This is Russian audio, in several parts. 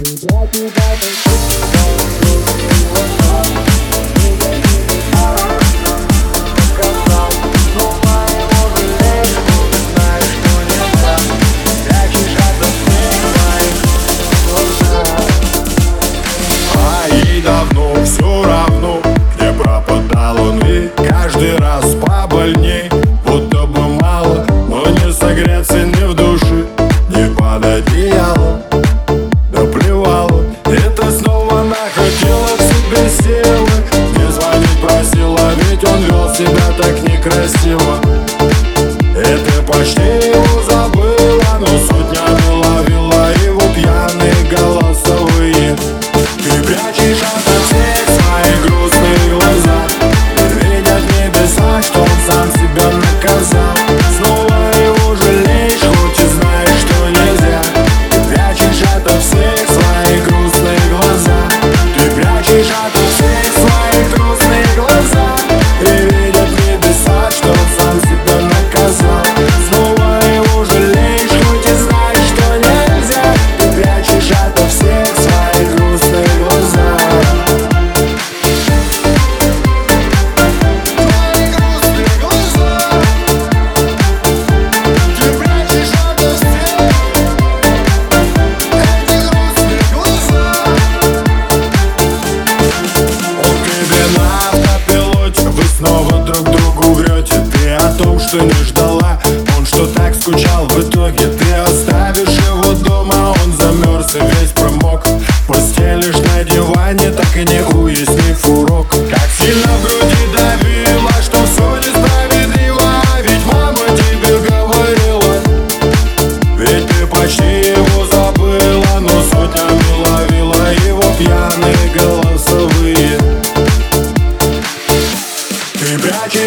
What do I вел себя так некрасиво. И ты почти его забыл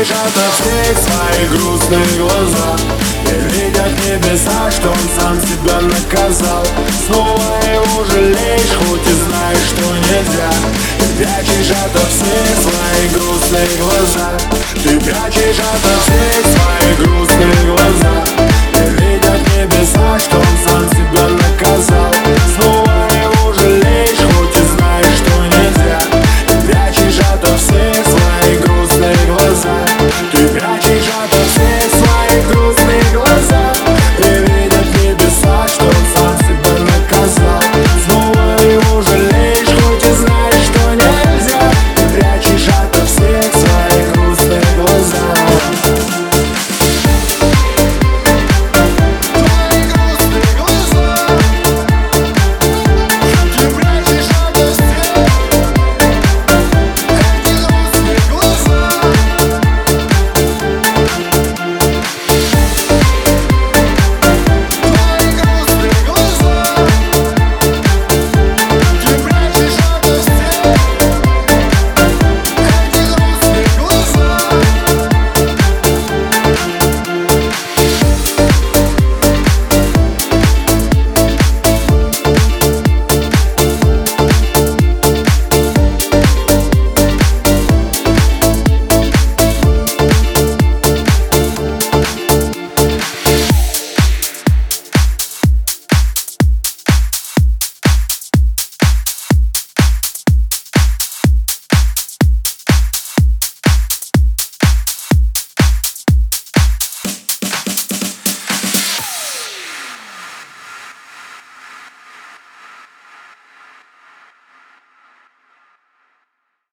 Лежат от всех свои грустные глаза. И видят небеса, что он сам себя наказал. Снова его жалеешь, хоть и знаешь, что нельзя. Ты прячешь от всех свои грустные глаза. Ты прячешь от всех свои грустные глаза.